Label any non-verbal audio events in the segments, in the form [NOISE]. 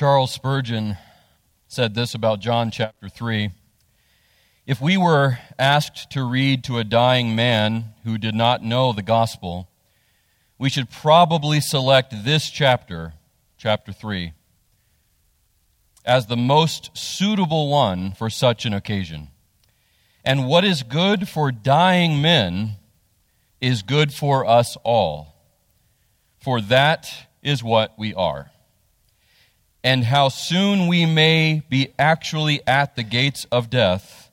Charles Spurgeon said this about John chapter 3. If we were asked to read to a dying man who did not know the gospel, we should probably select this chapter, chapter 3, as the most suitable one for such an occasion. And what is good for dying men is good for us all, for that is what we are and how soon we may be actually at the gates of death,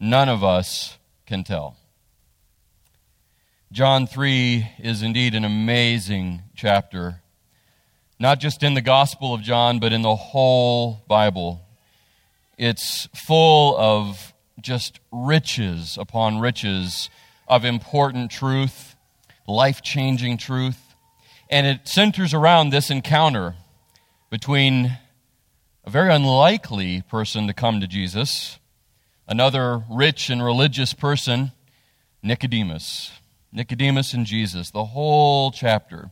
none of us can tell. John 3 is indeed an amazing chapter, not just in the Gospel of John, but in the whole Bible. It's full of just riches upon riches of important truth, life changing truth, and it centers around this encounter between a very unlikely person to come to Jesus, another rich and religious person, Nicodemus. Nicodemus and Jesus. The whole chapter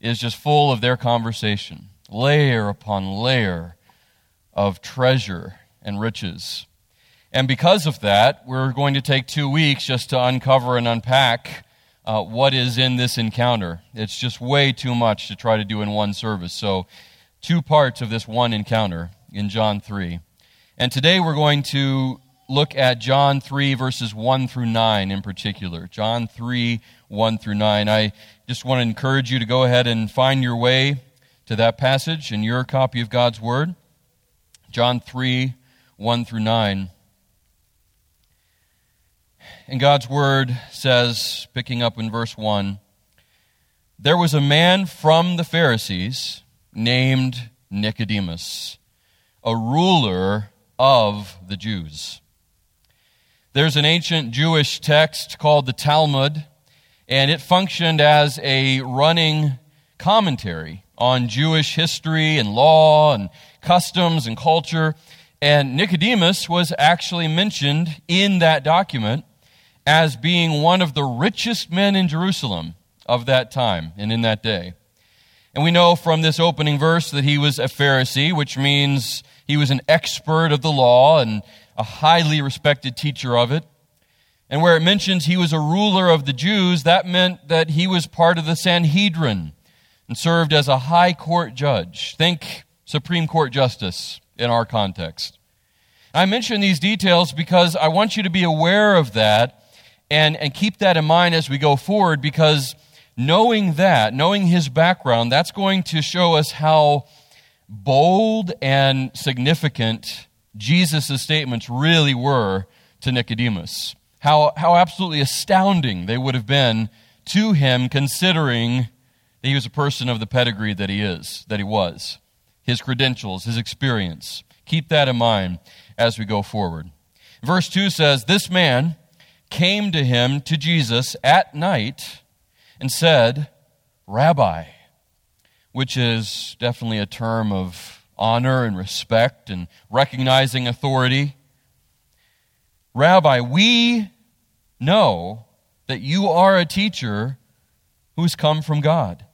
is just full of their conversation, layer upon layer of treasure and riches. And because of that, we're going to take two weeks just to uncover and unpack uh, what is in this encounter. It's just way too much to try to do in one service. So two parts of this one encounter in John 3. And today we're going to look at John 3, verses 1 through 9 in particular. John 3, 1 through 9. I just want to encourage you to go ahead and find your way to that passage in your copy of God's Word. John 3, 1 through 9. And God's Word says, picking up in verse 1, There was a man from the Pharisees named Nicodemus, a ruler of the Jews. There's an ancient Jewish text called the Talmud, and it functioned as a running commentary on Jewish history and law and customs and culture. And Nicodemus was actually mentioned in that document as being one of the richest men in Jerusalem of that time and in that day. And we know from this opening verse that he was a Pharisee, which means he was an expert of the law and a highly respected teacher of it. And where it mentions he was a ruler of the Jews, that meant that he was part of the Sanhedrin and served as a high court judge. Think Supreme Court justice in our context. I mention these details because I want you to be aware of that and, and keep that in mind as we go forward because knowing that, knowing his background, that's going to show us how bold and significant Jesus' statements really were to Nicodemus. How, how absolutely astounding they would have been to him, considering that he was a person of the pedigree that he is, that he was, his credentials, his experience. Keep that in mind as we go forward. Verse 2 says, This man came to him, to Jesus, at night and said, Rabbi, which is definitely a term of honor and respect and recognizing authority. Rabbi, we know that you are a teacher who's come from God.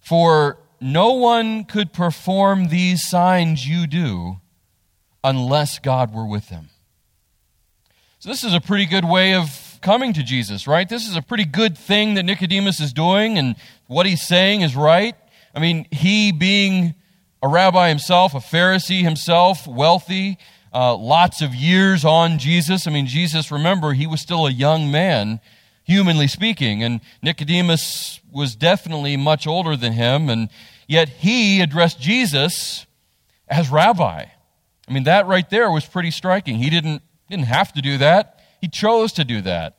For no one could perform these signs you do unless God were with them. So, this is a pretty good way of coming to Jesus, right? This is a pretty good thing that Nicodemus is doing, and what he's saying is right. I mean, he being a rabbi himself, a Pharisee himself, wealthy, uh, lots of years on Jesus. I mean, Jesus, remember, he was still a young man, humanly speaking, and Nicodemus was definitely much older than him, and yet he addressed Jesus as rabbi. I mean, that right there was pretty striking. He didn't, didn't have to do that. He chose to do that.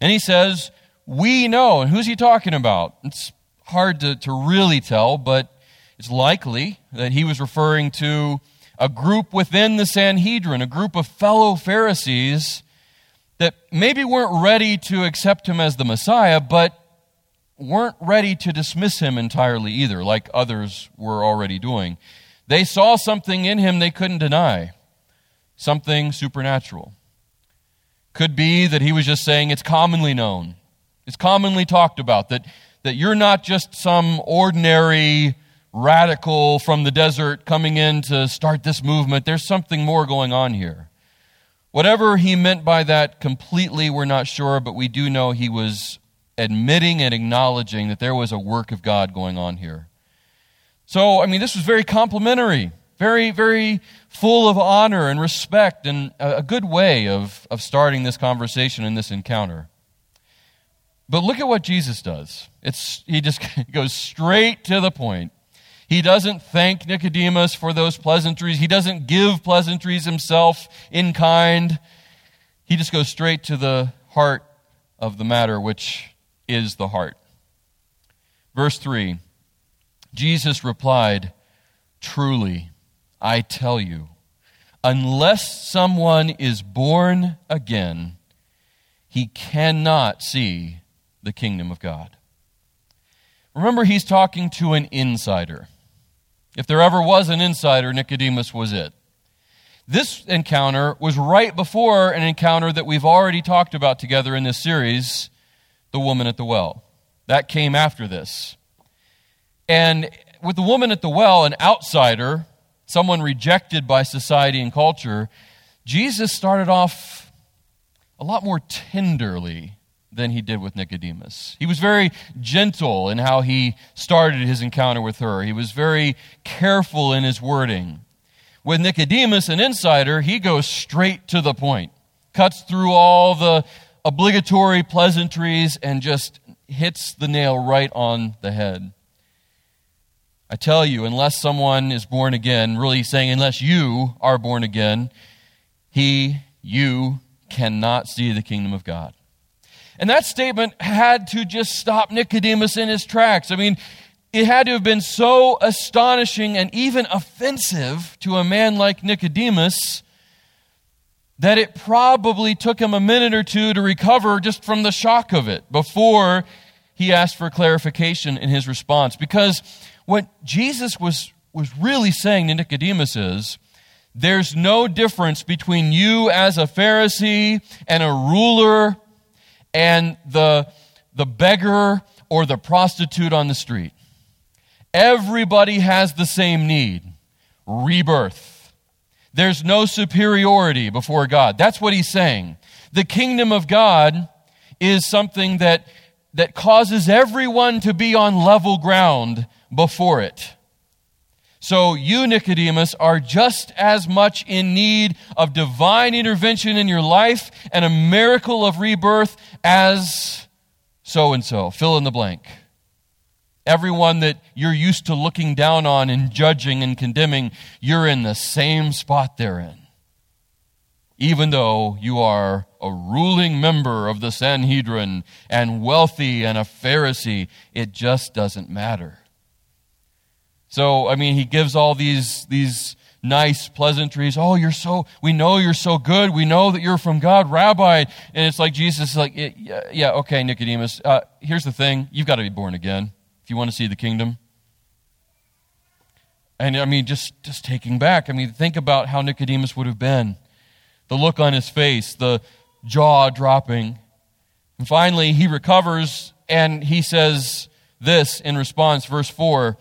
And he says, We know. And who's he talking about? It's hard to, to really tell, but it's likely that he was referring to a group within the Sanhedrin, a group of fellow Pharisees that maybe weren't ready to accept him as the Messiah, but weren't ready to dismiss him entirely either, like others were already doing. They saw something in him they couldn't deny, something supernatural. Could be that he was just saying it's commonly known, it's commonly talked about, that, that you're not just some ordinary radical from the desert coming in to start this movement. There's something more going on here. Whatever he meant by that completely, we're not sure, but we do know he was admitting and acknowledging that there was a work of God going on here. So, I mean, this was very complimentary, very, very full of honor and respect, and a good way of, of starting this conversation and this encounter. But look at what Jesus does. It's, he just [LAUGHS] goes straight to the point. He doesn't thank Nicodemus for those pleasantries. He doesn't give pleasantries himself in kind. He just goes straight to the heart of the matter, which is the heart. Verse 3 Jesus replied, Truly, I tell you, unless someone is born again, he cannot see the kingdom of God. Remember, he's talking to an insider. If there ever was an insider, Nicodemus was it. This encounter was right before an encounter that we've already talked about together in this series the woman at the well. That came after this. And with the woman at the well, an outsider, someone rejected by society and culture, Jesus started off a lot more tenderly than he did with Nicodemus. He was very gentle in how he started his encounter with her, he was very careful in his wording. With Nicodemus, an insider, he goes straight to the point, cuts through all the obligatory pleasantries, and just hits the nail right on the head. I tell you, unless someone is born again, really saying, unless you are born again, he, you, cannot see the kingdom of God. And that statement had to just stop Nicodemus in his tracks. I mean, it had to have been so astonishing and even offensive to a man like Nicodemus that it probably took him a minute or two to recover just from the shock of it before he asked for clarification in his response. Because what Jesus was, was really saying to Nicodemus is, there's no difference between you as a Pharisee and a ruler and the, the beggar or the prostitute on the street. Everybody has the same need rebirth. There's no superiority before God. That's what he's saying. The kingdom of God is something that, that causes everyone to be on level ground before it. So you, Nicodemus, are just as much in need of divine intervention in your life and a miracle of rebirth as so and so. Fill in the blank. Everyone that you're used to looking down on and judging and condemning, you're in the same spot they're in. Even though you are a ruling member of the Sanhedrin and wealthy and a Pharisee, it just doesn't matter. So, I mean, he gives all these, these nice pleasantries. Oh, you're so, we know you're so good. We know that you're from God, Rabbi. And it's like Jesus is like, yeah, yeah okay, Nicodemus, uh, here's the thing. You've got to be born again if you want to see the kingdom. And I mean, just, just taking back, I mean, think about how Nicodemus would have been. The look on his face, the jaw dropping. And finally, he recovers and he says this in response, verse 4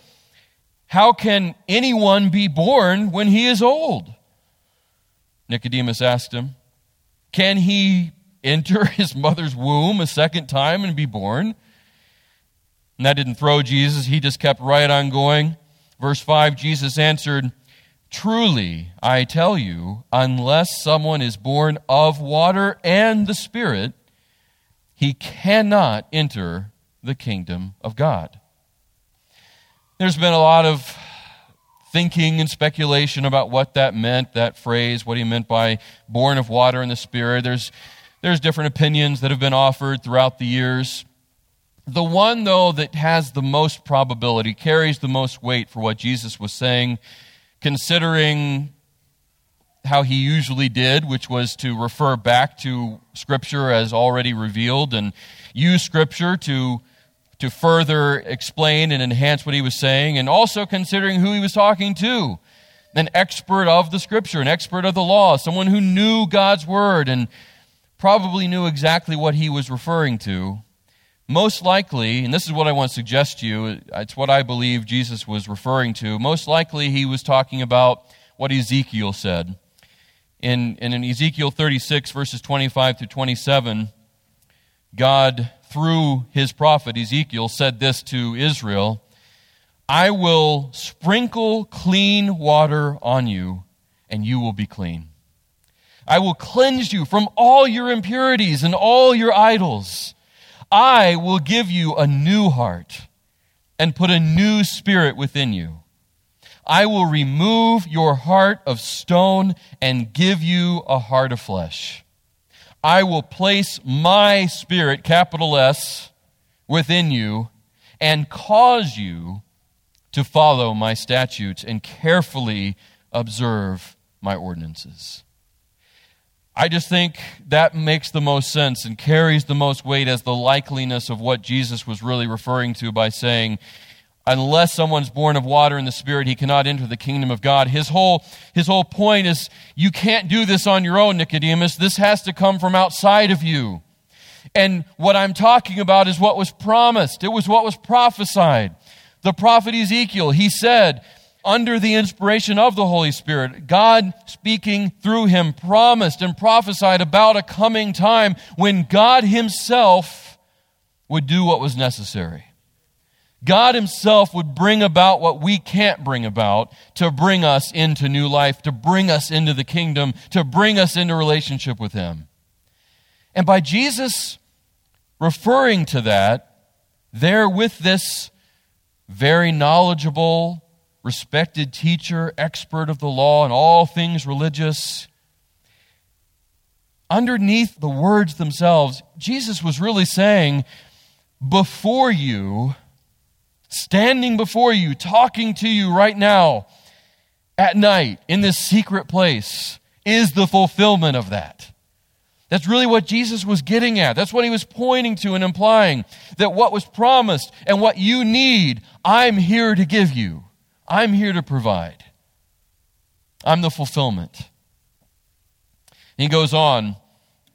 how can anyone be born when he is old? Nicodemus asked him, Can he enter [LAUGHS] his mother's womb a second time and be born? And that didn't throw Jesus. He just kept right on going. Verse 5 Jesus answered, Truly, I tell you, unless someone is born of water and the Spirit, he cannot enter the kingdom of God. There's been a lot of thinking and speculation about what that meant, that phrase, what he meant by born of water and the Spirit. There's, there's different opinions that have been offered throughout the years. The one, though, that has the most probability, carries the most weight for what Jesus was saying, considering how he usually did, which was to refer back to Scripture as already revealed and use Scripture to to further explain and enhance what he was saying, and also considering who he was talking to an expert of the scripture, an expert of the law, someone who knew God's word and probably knew exactly what he was referring to. most likely, and this is what I want to suggest to you, it's what I believe Jesus was referring to. Most likely, he was talking about what Ezekiel said. In, in Ezekiel 36, verses 25 through 27, God, through his prophet Ezekiel, said this to Israel I will sprinkle clean water on you, and you will be clean. I will cleanse you from all your impurities and all your idols. I will give you a new heart and put a new spirit within you. I will remove your heart of stone and give you a heart of flesh. I will place my spirit, capital S, within you and cause you to follow my statutes and carefully observe my ordinances. I just think that makes the most sense and carries the most weight as the likeliness of what Jesus was really referring to by saying, unless someone's born of water and the spirit he cannot enter the kingdom of god. His whole his whole point is you can't do this on your own nicodemus. This has to come from outside of you. And what i'm talking about is what was promised. It was what was prophesied. The prophet ezekiel he said under the inspiration of the Holy Spirit, God speaking through him promised and prophesied about a coming time when God Himself would do what was necessary. God Himself would bring about what we can't bring about to bring us into new life, to bring us into the kingdom, to bring us into relationship with Him. And by Jesus referring to that, there with this very knowledgeable, respected teacher, expert of the law, and all things religious. Underneath the words themselves, Jesus was really saying, Before you, standing before you, talking to you right now, at night, in this secret place, is the fulfillment of that. That's really what Jesus was getting at. That's what he was pointing to and implying that what was promised and what you need, I'm here to give you. I'm here to provide. I'm the fulfillment. He goes on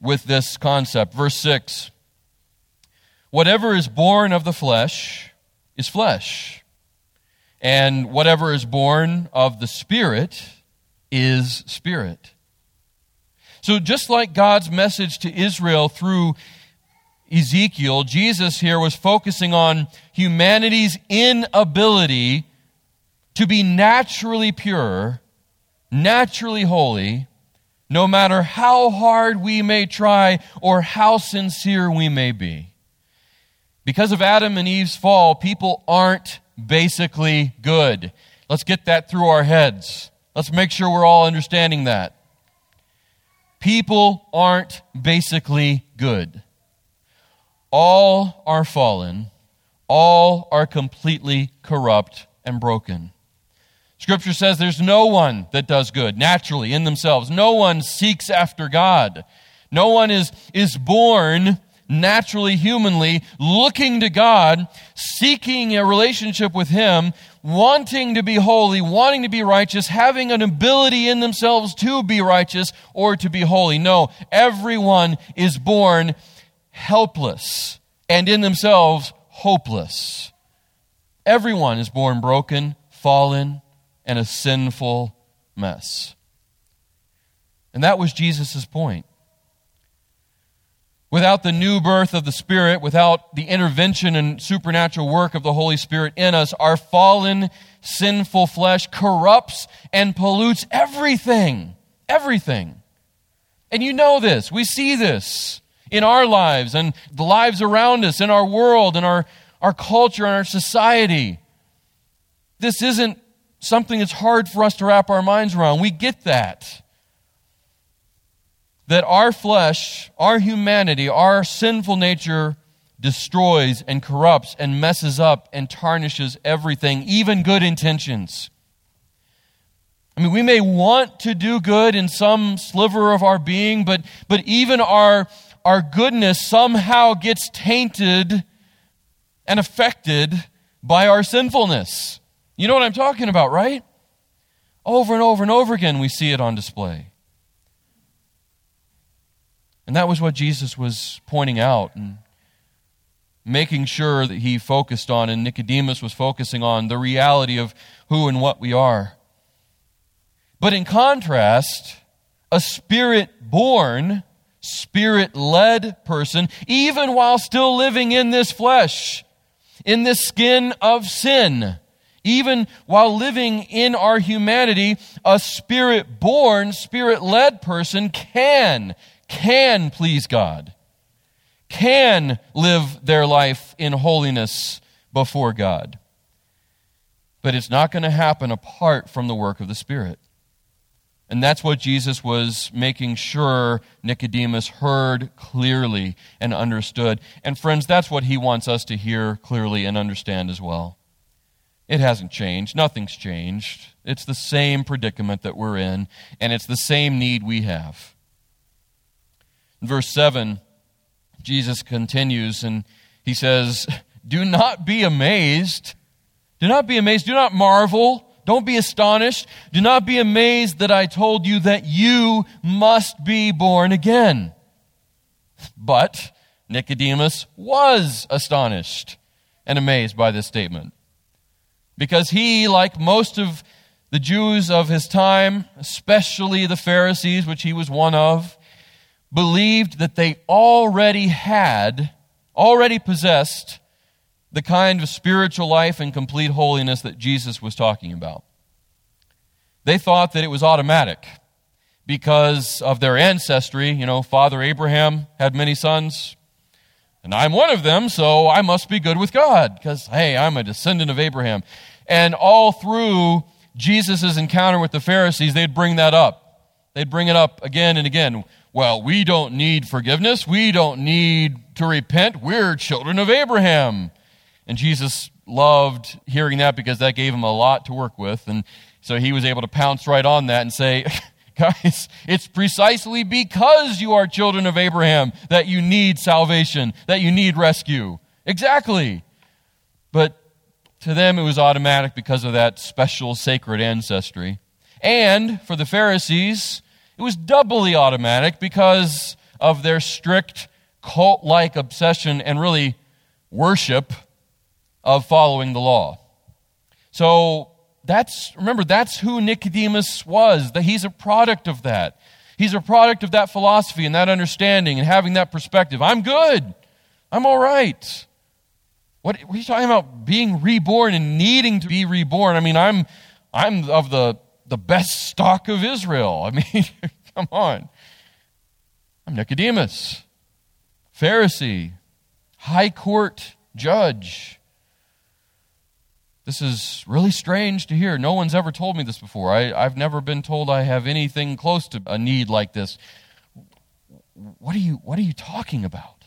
with this concept. Verse 6 Whatever is born of the flesh is flesh, and whatever is born of the Spirit is spirit. So, just like God's message to Israel through Ezekiel, Jesus here was focusing on humanity's inability to be naturally pure, naturally holy, no matter how hard we may try or how sincere we may be. Because of Adam and Eve's fall, people aren't basically good. Let's get that through our heads. Let's make sure we're all understanding that. People aren't basically good. All are fallen, all are completely corrupt and broken. Scripture says there's no one that does good naturally in themselves. No one seeks after God. No one is, is born naturally, humanly, looking to God, seeking a relationship with Him, wanting to be holy, wanting to be righteous, having an ability in themselves to be righteous or to be holy. No, everyone is born helpless and in themselves hopeless. Everyone is born broken, fallen, and a sinful mess. And that was Jesus' point. Without the new birth of the Spirit, without the intervention and supernatural work of the Holy Spirit in us, our fallen, sinful flesh corrupts and pollutes everything. Everything. And you know this. We see this in our lives and the lives around us, in our world, in our, our culture, and our society. This isn't something that's hard for us to wrap our minds around. We get that. That our flesh, our humanity, our sinful nature destroys and corrupts and messes up and tarnishes everything, even good intentions. I mean, we may want to do good in some sliver of our being, but, but even our, our goodness somehow gets tainted and affected by our sinfulness. You know what I'm talking about, right? Over and over and over again, we see it on display. And that was what Jesus was pointing out. And making sure that he focused on, and Nicodemus was focusing on the reality of who and what we are. But in contrast, a spirit born, spirit led person, even while still living in this flesh, in this skin of sin, even while living in our humanity, a spirit born, spirit led person can, can please God, can live their life in holiness before God. But it's not going to happen apart from the work of the Spirit. And that's what Jesus was making sure Nicodemus heard clearly and understood. And friends, that's what he wants us to hear clearly and understand as well. It hasn't changed. Nothing's changed. It's the same predicament that we're in, and it's the same need we have. Verse 7, Jesus continues and he says, Do not be amazed. Do not be amazed. Do not marvel don't be astonished. Do not be amazed that I told you that you must be born again. But Nicodemus was astonished and amazed by this statement. Because he, like most of the Jews of his time, especially the Pharisees, which he was one of, believed that they already had, already possessed the kind of spiritual life and complete holiness that Jesus was talking about. They thought that it was automatic because of their ancestry. You know, Father Abraham had many sons, and I'm one of them, so I must be good with God because, hey, I'm a descendant of Abraham. And all through Jesus' encounter with the Pharisees, they'd bring that up. They'd bring it up again and again. Well, we don't need forgiveness. We don't need to repent. We're children of Abraham. And Jesus loved hearing that because that gave him a lot to work with. And so he was able to pounce right on that and say, [LAUGHS] Guys, it's precisely because you are children of Abraham that you need salvation, that you need rescue. Exactly. But to them, it was automatic because of that special sacred ancestry. And for the Pharisees, it was doubly automatic because of their strict cult like obsession and really worship of following the law. So that's, remember, that's who Nicodemus was, that he's a product of that. He's a product of that philosophy and that understanding and having that perspective. I'm good. I'm all right. What, what are you talking about being reborn and needing to be reborn? I mean, I'm, I'm of the, the best stock of Israel. I mean, [LAUGHS] come on. I'm Nicodemus, Pharisee, high court judge. This is really strange to hear. No one's ever told me this before. I, I've never been told I have anything close to a need like this. What are you, what are you talking about?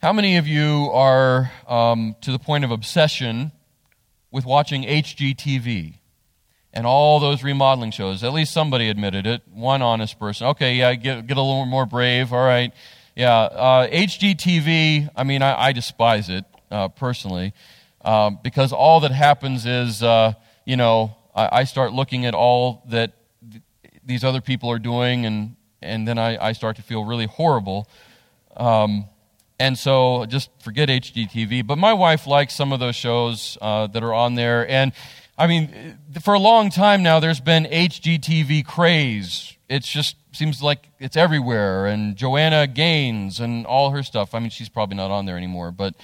How many of you are um, to the point of obsession with watching HGTV and all those remodeling shows? At least somebody admitted it. One honest person. Okay, yeah, get, get a little more brave. All right. Yeah, uh, HGTV, I mean, I, I despise it uh, personally, um, because all that happens is, uh, you know, I, I, start looking at all that th- these other people are doing, and and then I, I start to feel really horrible. Um, and so just forget HGTV. But my wife likes some of those shows uh, that are on there. And I mean, for a long time now, there's been HGTV craze. It just seems like it's everywhere. And Joanna Gaines and all her stuff. I mean, she's probably not on there anymore. But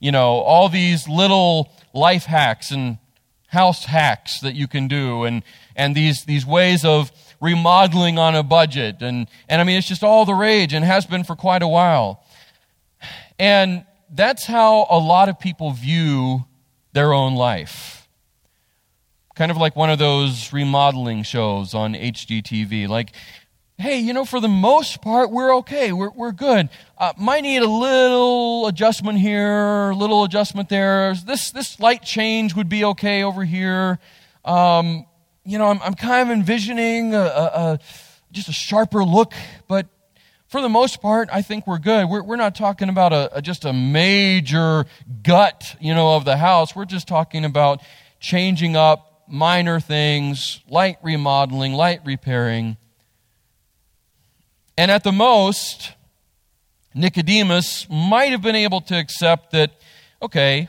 you know, all these little life hacks and house hacks that you can do and, and these, these ways of remodeling on a budget. And, and I mean, it's just all the rage and has been for quite a while. And that's how a lot of people view their own life. Kind of like one of those remodeling shows on HGTV. Like, hey, you know, for the most part, we're okay. We're, we're good. Uh, might need a little adjustment here, a little adjustment there. This, this slight change would be okay over here. Um, you know, I'm, I'm kind of envisioning a, a, a, just a sharper look, but for the most part, I think we're good. We're, we're not talking about a, a, just a major gut, you know, of the house. We're just talking about changing up minor things, light remodeling, light repairing. And at the most, Nicodemus might have been able to accept that, okay,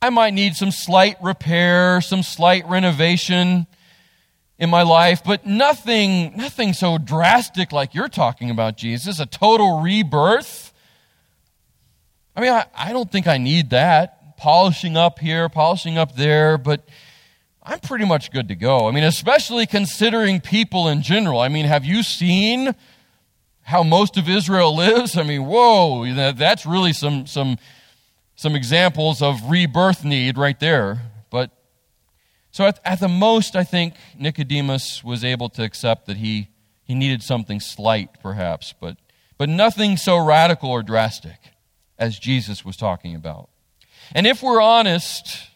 I might need some slight repair, some slight renovation in my life, but nothing, nothing so drastic like you're talking about, Jesus, a total rebirth. I mean, I, I don't think I need that. Polishing up here, polishing up there, but I'm pretty much good to go. I mean, especially considering people in general. I mean, have you seen how most of Israel lives? I mean, whoa, that's really some, some, some examples of rebirth need right there. So at, at the most, I think Nicodemus was able to accept that he, he needed something slight, perhaps, but, but nothing so radical or drastic as Jesus was talking about. And if we're honest,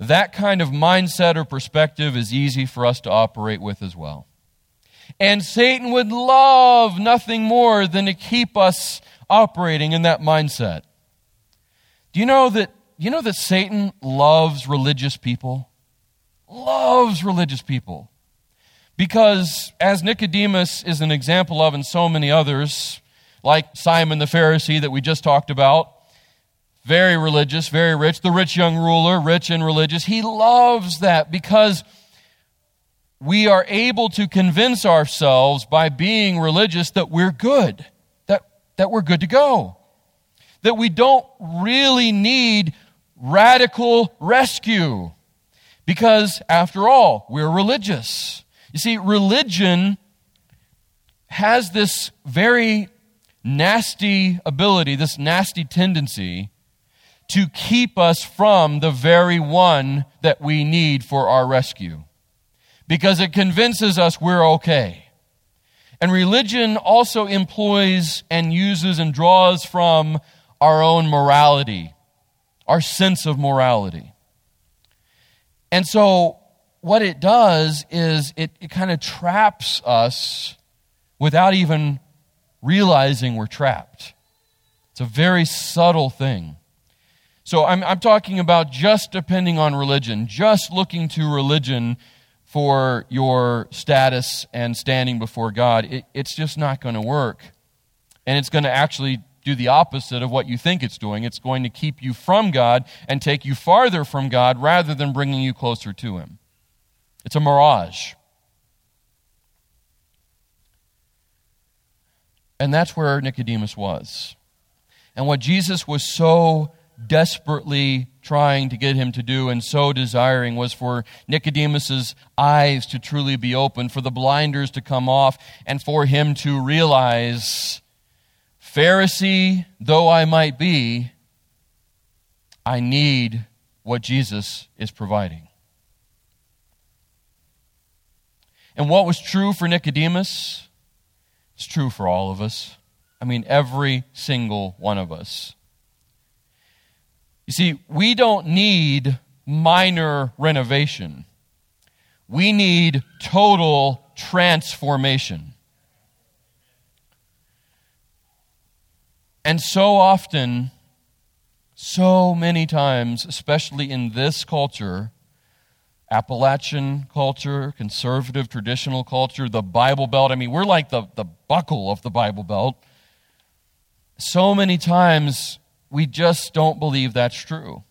that kind of mindset or perspective is easy for us to operate with as well. And Satan would love nothing more than to keep us operating in that mindset. Do you know that you know that Satan loves religious people? Loves religious people. Because as Nicodemus is an example of and so many others, like Simon the Pharisee that we just talked about, very religious, very rich, the rich young ruler, rich and religious, he loves that because we are able to convince ourselves by being religious that we're good, that, that we're good to go, that we don't really need radical rescue. Because, after all, we're religious. You see, religion has this very nasty ability, this nasty tendency to keep us from the very one that we need for our rescue because it convinces us we're okay. And religion also employs and uses and draws from our own morality, our sense of morality. And so, what it does is it, it kind of traps us without even realizing we're trapped. It's a very subtle thing. So, I'm, I'm talking about just depending on religion, just looking to religion for your status and standing before God, it, it's just not going to work. And it's going to actually do the opposite of what you think it's doing. It's going to keep you from God and take you farther from God rather than bringing you closer to Him. It's a mirage. And that's where Nicodemus was. And what Jesus was so desperately trying to get him to do and so desiring was for Nicodemus's eyes to truly be open, for the blinders to come off, and for him to realize, Pharisee though I might be, I need what Jesus is providing. And what was true for Nicodemus is true for all of us. I mean, every single one of us. You see, we don't need minor renovation. We need total transformation. And so often, so many times, especially in this culture, Appalachian culture, conservative traditional culture, the Bible Belt. I mean, we're like the, the buckle of the Bible Belt. So many times we just don't believe that's true.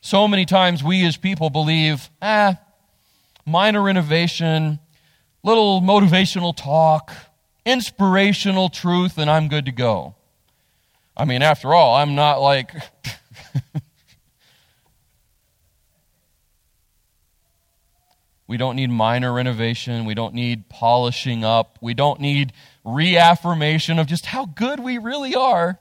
So many times we as people believe, ah, minor innovation, little motivational talk, inspirational truth, and I'm good to go. I mean, after all, I'm not like. [LAUGHS] we don't need minor renovation. We don't need polishing up. We don't need reaffirmation of just how good we really are.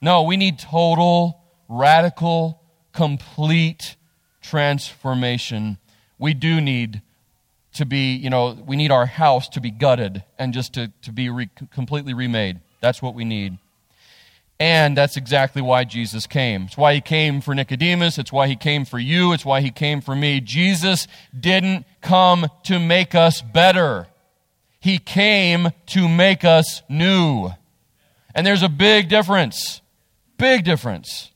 No, we need total, radical, complete transformation. We do need to be, you know, we need our house to be gutted and just to, to be re- completely remade. That's what we need. And that's exactly why Jesus came. It's why he came for Nicodemus. It's why he came for you. It's why he came for me. Jesus didn't come to make us better. He came to make us new. And there's a big difference. Big difference.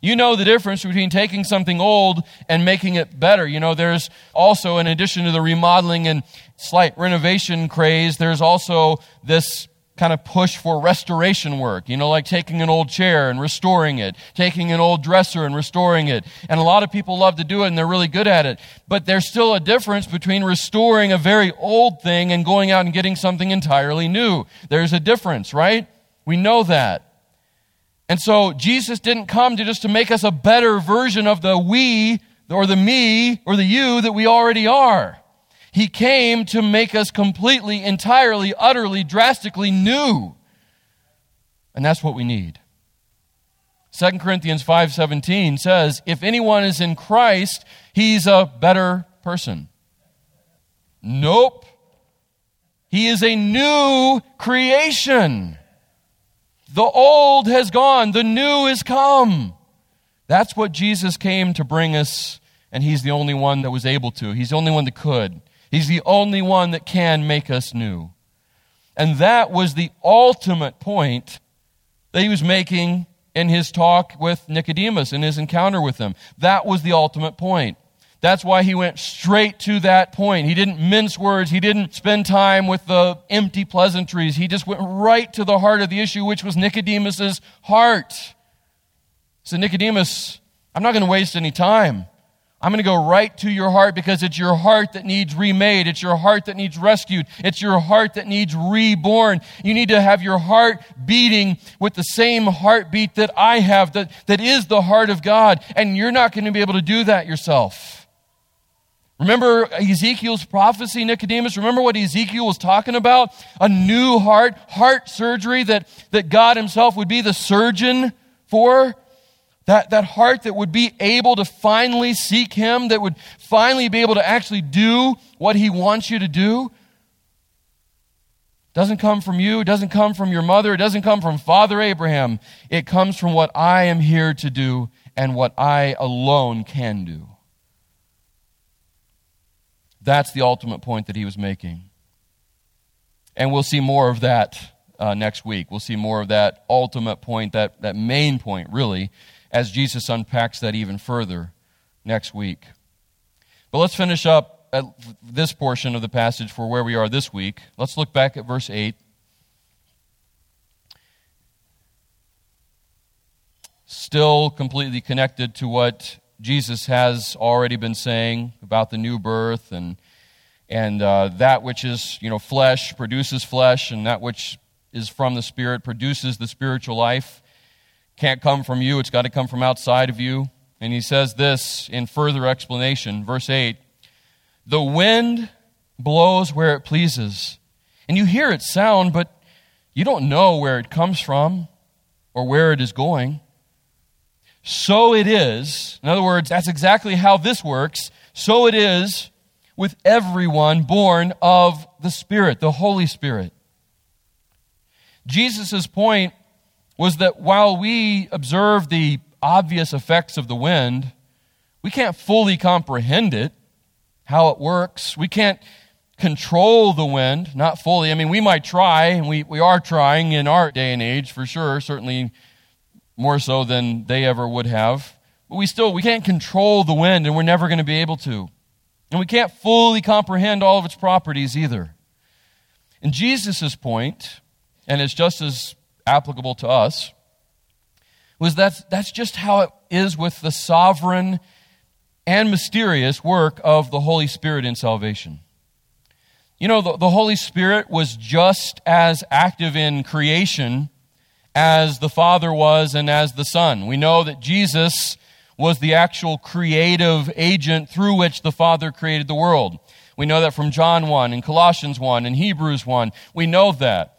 You know the difference between taking something old and making it better. You know, there's also, in addition to the remodeling and slight renovation craze, there's also this kind of push for restoration work, you know, like taking an old chair and restoring it, taking an old dresser and restoring it. And a lot of people love to do it and they're really good at it. But there's still a difference between restoring a very old thing and going out and getting something entirely new. There's a difference, right? We know that. And so Jesus didn't come to just to make us a better version of the we or the me or the you that we already are. He came to make us completely, entirely, utterly, drastically new. And that's what we need. 2 Corinthians 5:17 says, "If anyone is in Christ, he's a better person." Nope. He is a new creation. The old has gone, the new has come. That's what Jesus came to bring us, and he's the only one that was able to. He's the only one that could. He's the only one that can make us new. And that was the ultimate point that he was making in his talk with Nicodemus, in his encounter with him. That was the ultimate point. That's why he went straight to that point. He didn't mince words. He didn't spend time with the empty pleasantries. He just went right to the heart of the issue, which was Nicodemus's heart. So, Nicodemus, I'm not going to waste any time. I'm going to go right to your heart because it's your heart that needs remade. It's your heart that needs rescued. It's your heart that needs reborn. You need to have your heart beating with the same heartbeat that I have, that, that is the heart of God. And you're not going to be able to do that yourself. Remember Ezekiel's prophecy, Nicodemus? Remember what Ezekiel was talking about? A new heart, heart surgery that, that God Himself would be the surgeon for? That, that heart that would be able to finally seek Him, that would finally be able to actually do what He wants you to do. Doesn't come from you, it doesn't come from your mother, it doesn't come from Father Abraham. It comes from what I am here to do and what I alone can do. That's the ultimate point that he was making. And we'll see more of that uh, next week. We'll see more of that ultimate point, that, that main point, really, as Jesus unpacks that even further next week. But let's finish up this portion of the passage for where we are this week. Let's look back at verse 8. Still completely connected to what Jesus has already been saying about the new birth and and uh, that which is you know flesh produces flesh and that which is from the spirit produces the spiritual life can't come from you, it's got to come from outside of you. And he says this in further explanation, verse 8 The wind blows where it pleases, and you hear its sound, but you don't know where it comes from or where it is going. So it is. In other words, that's exactly how this works. So it is with everyone born of the Spirit, the Holy Spirit. Jesus' point was that while we observe the obvious effects of the wind, we can't fully comprehend it, how it works. We can't control the wind, not fully. I mean, we might try, and we, we are trying in our day and age for sure, certainly more so than they ever would have. But we still, we can't control the wind, and we're never going to be able to. And we can't fully comprehend all of its properties either. And Jesus' point, and it's just as applicable to us was that that's just how it is with the sovereign and mysterious work of the Holy Spirit in salvation. You know, the, the Holy Spirit was just as active in creation as the Father was and as the Son. We know that Jesus was the actual creative agent through which the Father created the world. We know that from John 1 and Colossians 1 and Hebrews 1. We know that.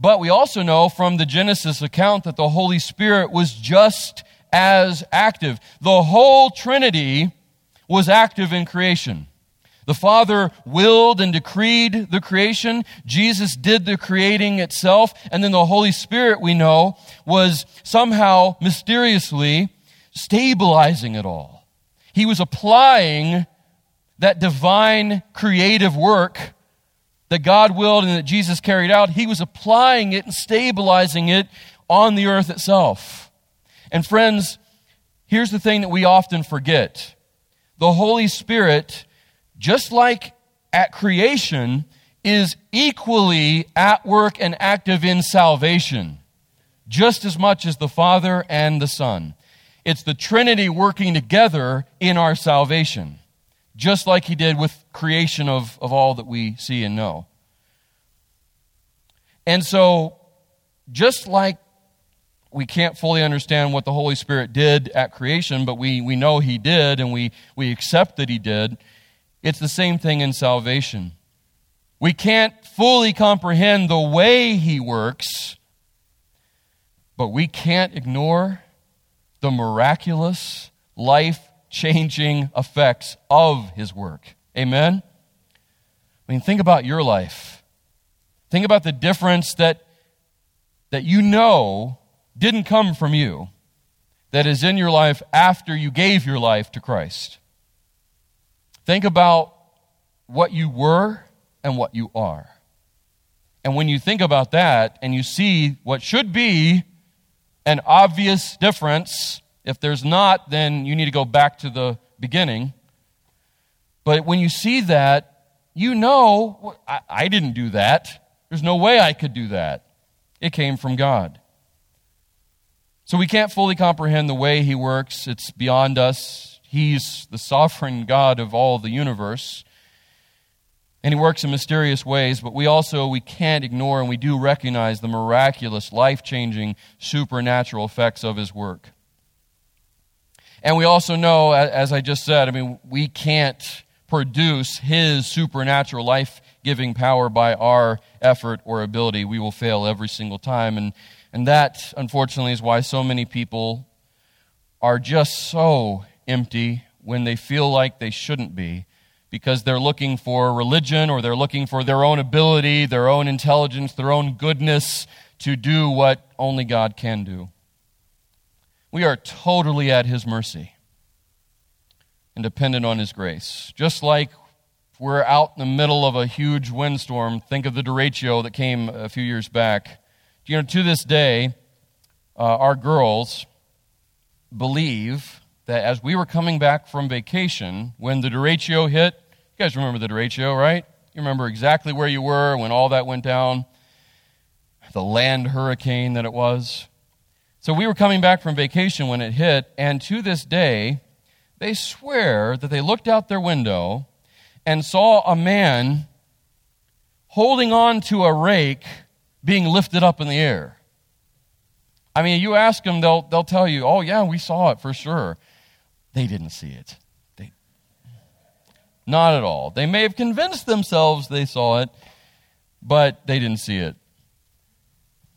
But we also know from the Genesis account that the Holy Spirit was just as active. The whole Trinity was active in creation. The Father willed and decreed the creation. Jesus did the creating itself. And then the Holy Spirit, we know, was somehow mysteriously stabilizing it all. He was applying that divine creative work that God willed and that Jesus carried out, he was applying it and stabilizing it on the earth itself. And friends, here's the thing that we often forget the Holy Spirit, just like at creation, is equally at work and active in salvation, just as much as the Father and the Son. It's the Trinity working together in our salvation, just like He did with creation of, of all that we see and know. And so, just like we can't fully understand what the Holy Spirit did at creation, but we, we know He did and we, we accept that He did, it's the same thing in salvation. We can't fully comprehend the way He works, but we can't ignore the miraculous, life changing effects of His work. Amen? I mean, think about your life. Think about the difference that, that you know didn't come from you, that is in your life after you gave your life to Christ. Think about what you were and what you are. And when you think about that and you see what should be an obvious difference, if there's not, then you need to go back to the beginning. But when you see that, you know, I, didn't do that. There's no way I could do that. It came from God. So we can't fully comprehend the way He works, it's beyond us. He's the sovereign God of all the universe. And he works in mysterious ways, but we also we can't ignore and we do recognize the miraculous, life-changing, supernatural effects of his work. And we also know, as I just said, I mean, we can't produce his supernatural life giving power by our effort or ability. We will fail every single time. And and that, unfortunately, is why so many people are just so empty when they feel like they shouldn't be because they're looking for religion or they're looking for their own ability, their own intelligence, their own goodness to do what only God can do. We are totally at His mercy and dependent on His grace. Just like we're out in the middle of a huge windstorm, think of the derecho that came a few years back. You know, to this day, uh, our girls believe that as we were coming back from vacation, when the derecho hit, you guys remember the derecho, right? You remember exactly where you were when all that went down, the land hurricane that it was. So we were coming back from vacation when it hit, and to this day, they swear that they looked out their window and saw a man holding on to a rake being lifted up in the air. I mean, you ask them, they'll, they'll tell you, oh, yeah, we saw it for sure. They didn't see it. They, not at all. They may have convinced themselves they saw it, but they didn't see it.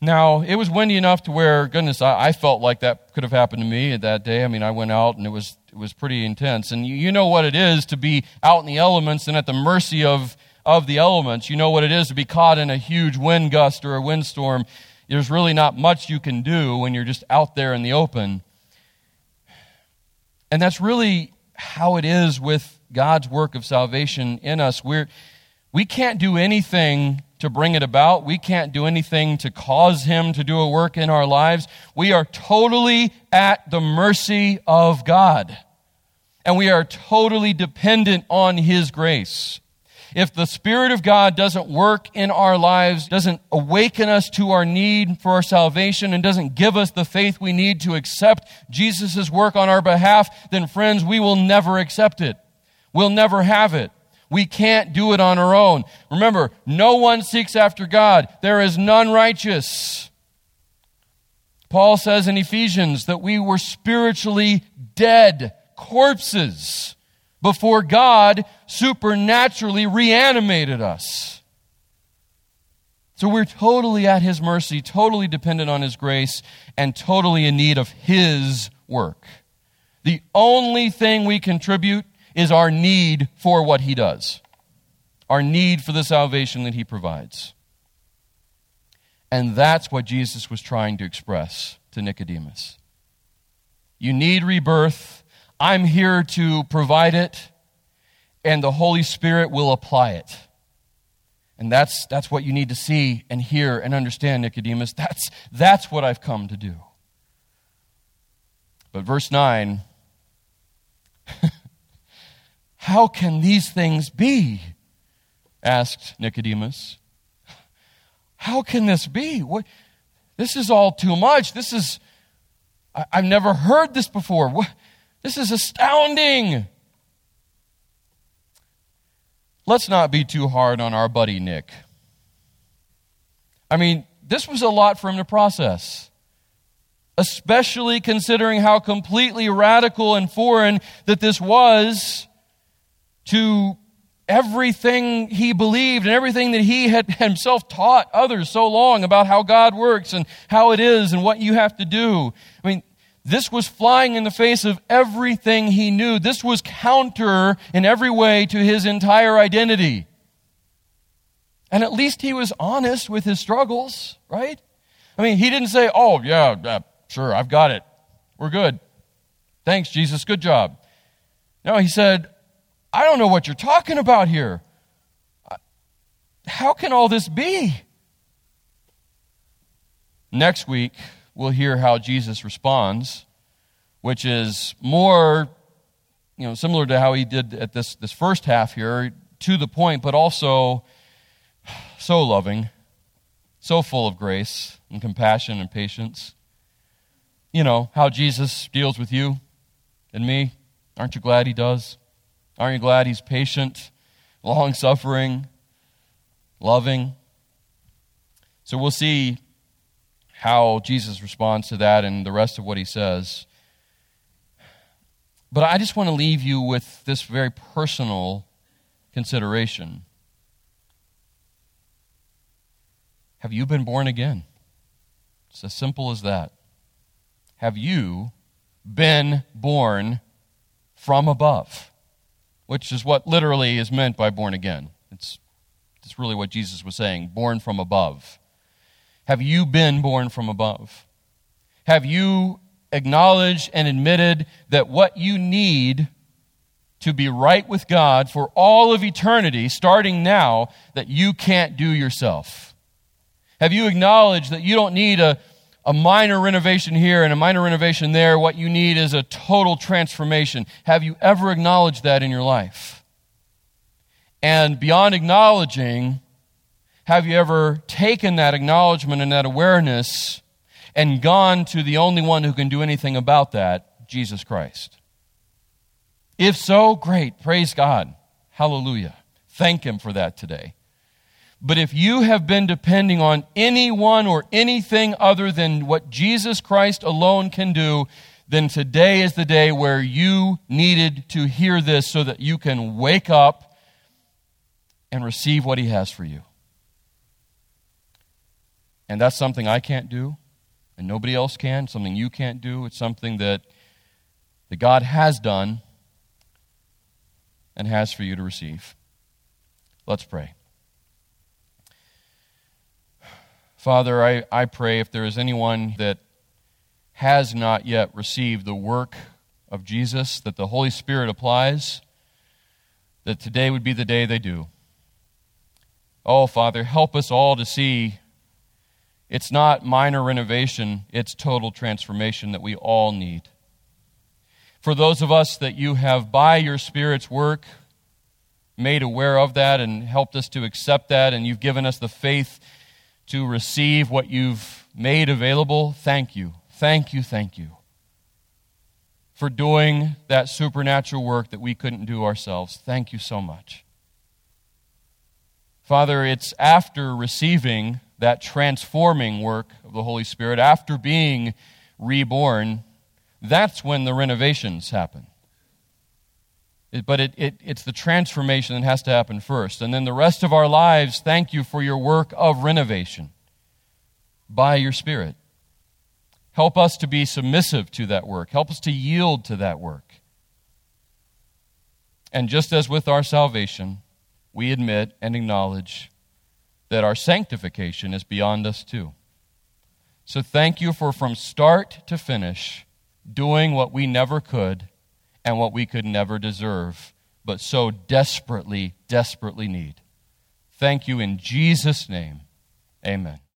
Now, it was windy enough to where, goodness, I, I, felt like that could have happened to me that day. I mean, I went out and it was, it was pretty intense. And you, you know what it is to be out in the elements and at the mercy of of the elements. You know what it is to be caught in a huge wind gust or a windstorm. There's really not much you can do when you're just out there in the open. And that's really how it is with God's work of salvation in us. We're, we can't do anything to bring it about. We can't do anything to cause Him to do a work in our lives. We are totally at the mercy of God. And we are totally dependent on His grace. If the Spirit of God doesn't work in our lives, doesn't awaken us to our need for our salvation, and doesn't give us the faith we need to accept Jesus' work on our behalf, then friends, we will never accept it. We'll never have it. We can't do it on our own. Remember, no one seeks after God. There is none righteous. Paul says in Ephesians that we were spiritually dead, corpses before God supernaturally reanimated us. So we're totally at His mercy, totally dependent on His grace, and totally in need of His work. The only thing we contribute is our need for what He does, our need for the salvation that He provides. And that's what Jesus was trying to express to Nicodemus. You need rebirth I'm here to provide it, and the Holy Spirit will apply it. And that's, that's what you need to see and hear and understand, Nicodemus. That's, that's what I've come to do. But verse 9 how can these things be? asked Nicodemus. How can this be? What, this is all too much. This is, I, have never heard this before. What, this is astounding. Let's not be too hard on our buddy Nick. I mean, this was a lot for him to process, especially considering how completely radical and foreign that this was to everything he believed and everything that he had [LAUGHS] himself taught others so long about how God works and how it is and what you have to do. I mean, this was flying in the face of everything he knew. This was counter in every way to his entire identity. And at least he was honest with his struggles, right? I mean, he didn't say, oh, yeah, sure, I've got it. We're good. Thanks, Jesus. Good job. No, he said, I don't know what you're talking about here. How can all this be? Next week, we'll hear how Jesus responds, which is more, you know, similar to how he did at this, this first half here, to the point, but also so loving, so full of grace and compassion and patience. You know, how Jesus deals with you and me. Aren't you glad he does? Aren't you glad he's patient, long suffering, loving? So we'll see how Jesus responds to that and the rest of what he says. But I just want to leave you with this very personal consideration. Have you been born again? It's as simple as that. Have you been born from above? Which is what literally is meant by born again. It's, it's really what Jesus was saying born from above. Have you been born from above? Have you acknowledged and admitted that what you need to be right with God for all of eternity, starting now, that you can't do yourself? Have you acknowledged that you don't need a a minor renovation here and a minor renovation there. What you need is a total transformation. Have you ever acknowledged that in your life? And beyond acknowledging, have you ever taken that acknowledgement and that awareness and gone to the only one who can do anything about that, Jesus Christ? If so, great. Praise God. Hallelujah. Thank Him for that today. But if you have been depending on anyone or anything other than what Jesus Christ alone can do, then today is the day where you needed to hear this so that you can wake up and receive what He has for you. And that's something I can't do, and nobody else can, something you can't do. It's something that, that God has done and has for you to receive. Let's pray. Father, I, I pray if there is anyone that has not yet received the work of Jesus that the Holy Spirit applies, that today would be the day they do. Oh, Father, help us all to see it's not minor renovation, it's total transformation that we all need. For those of us that you have, by your Spirit's work, made aware of that and helped us to accept that, and you've given us the faith to receive what you've made available, thank you. Thank you, thank you for doing that supernatural work that we couldn't do ourselves. Thank you so much. Father, it's after receiving that transforming work of the Holy Spirit, after being reborn, that's when the renovations happen. But it, it, it's the transformation that has to happen first. And then the rest of our lives, thank you for your work of renovation by your Spirit. Help us to be submissive to that work. Help us to yield to that work. And just as with our salvation, we admit and acknowledge that our sanctification is beyond us too. So thank you for from start to finish doing what we never could and what we could never deserve, but so desperately, desperately need. Thank you in Jesus' name. Amen.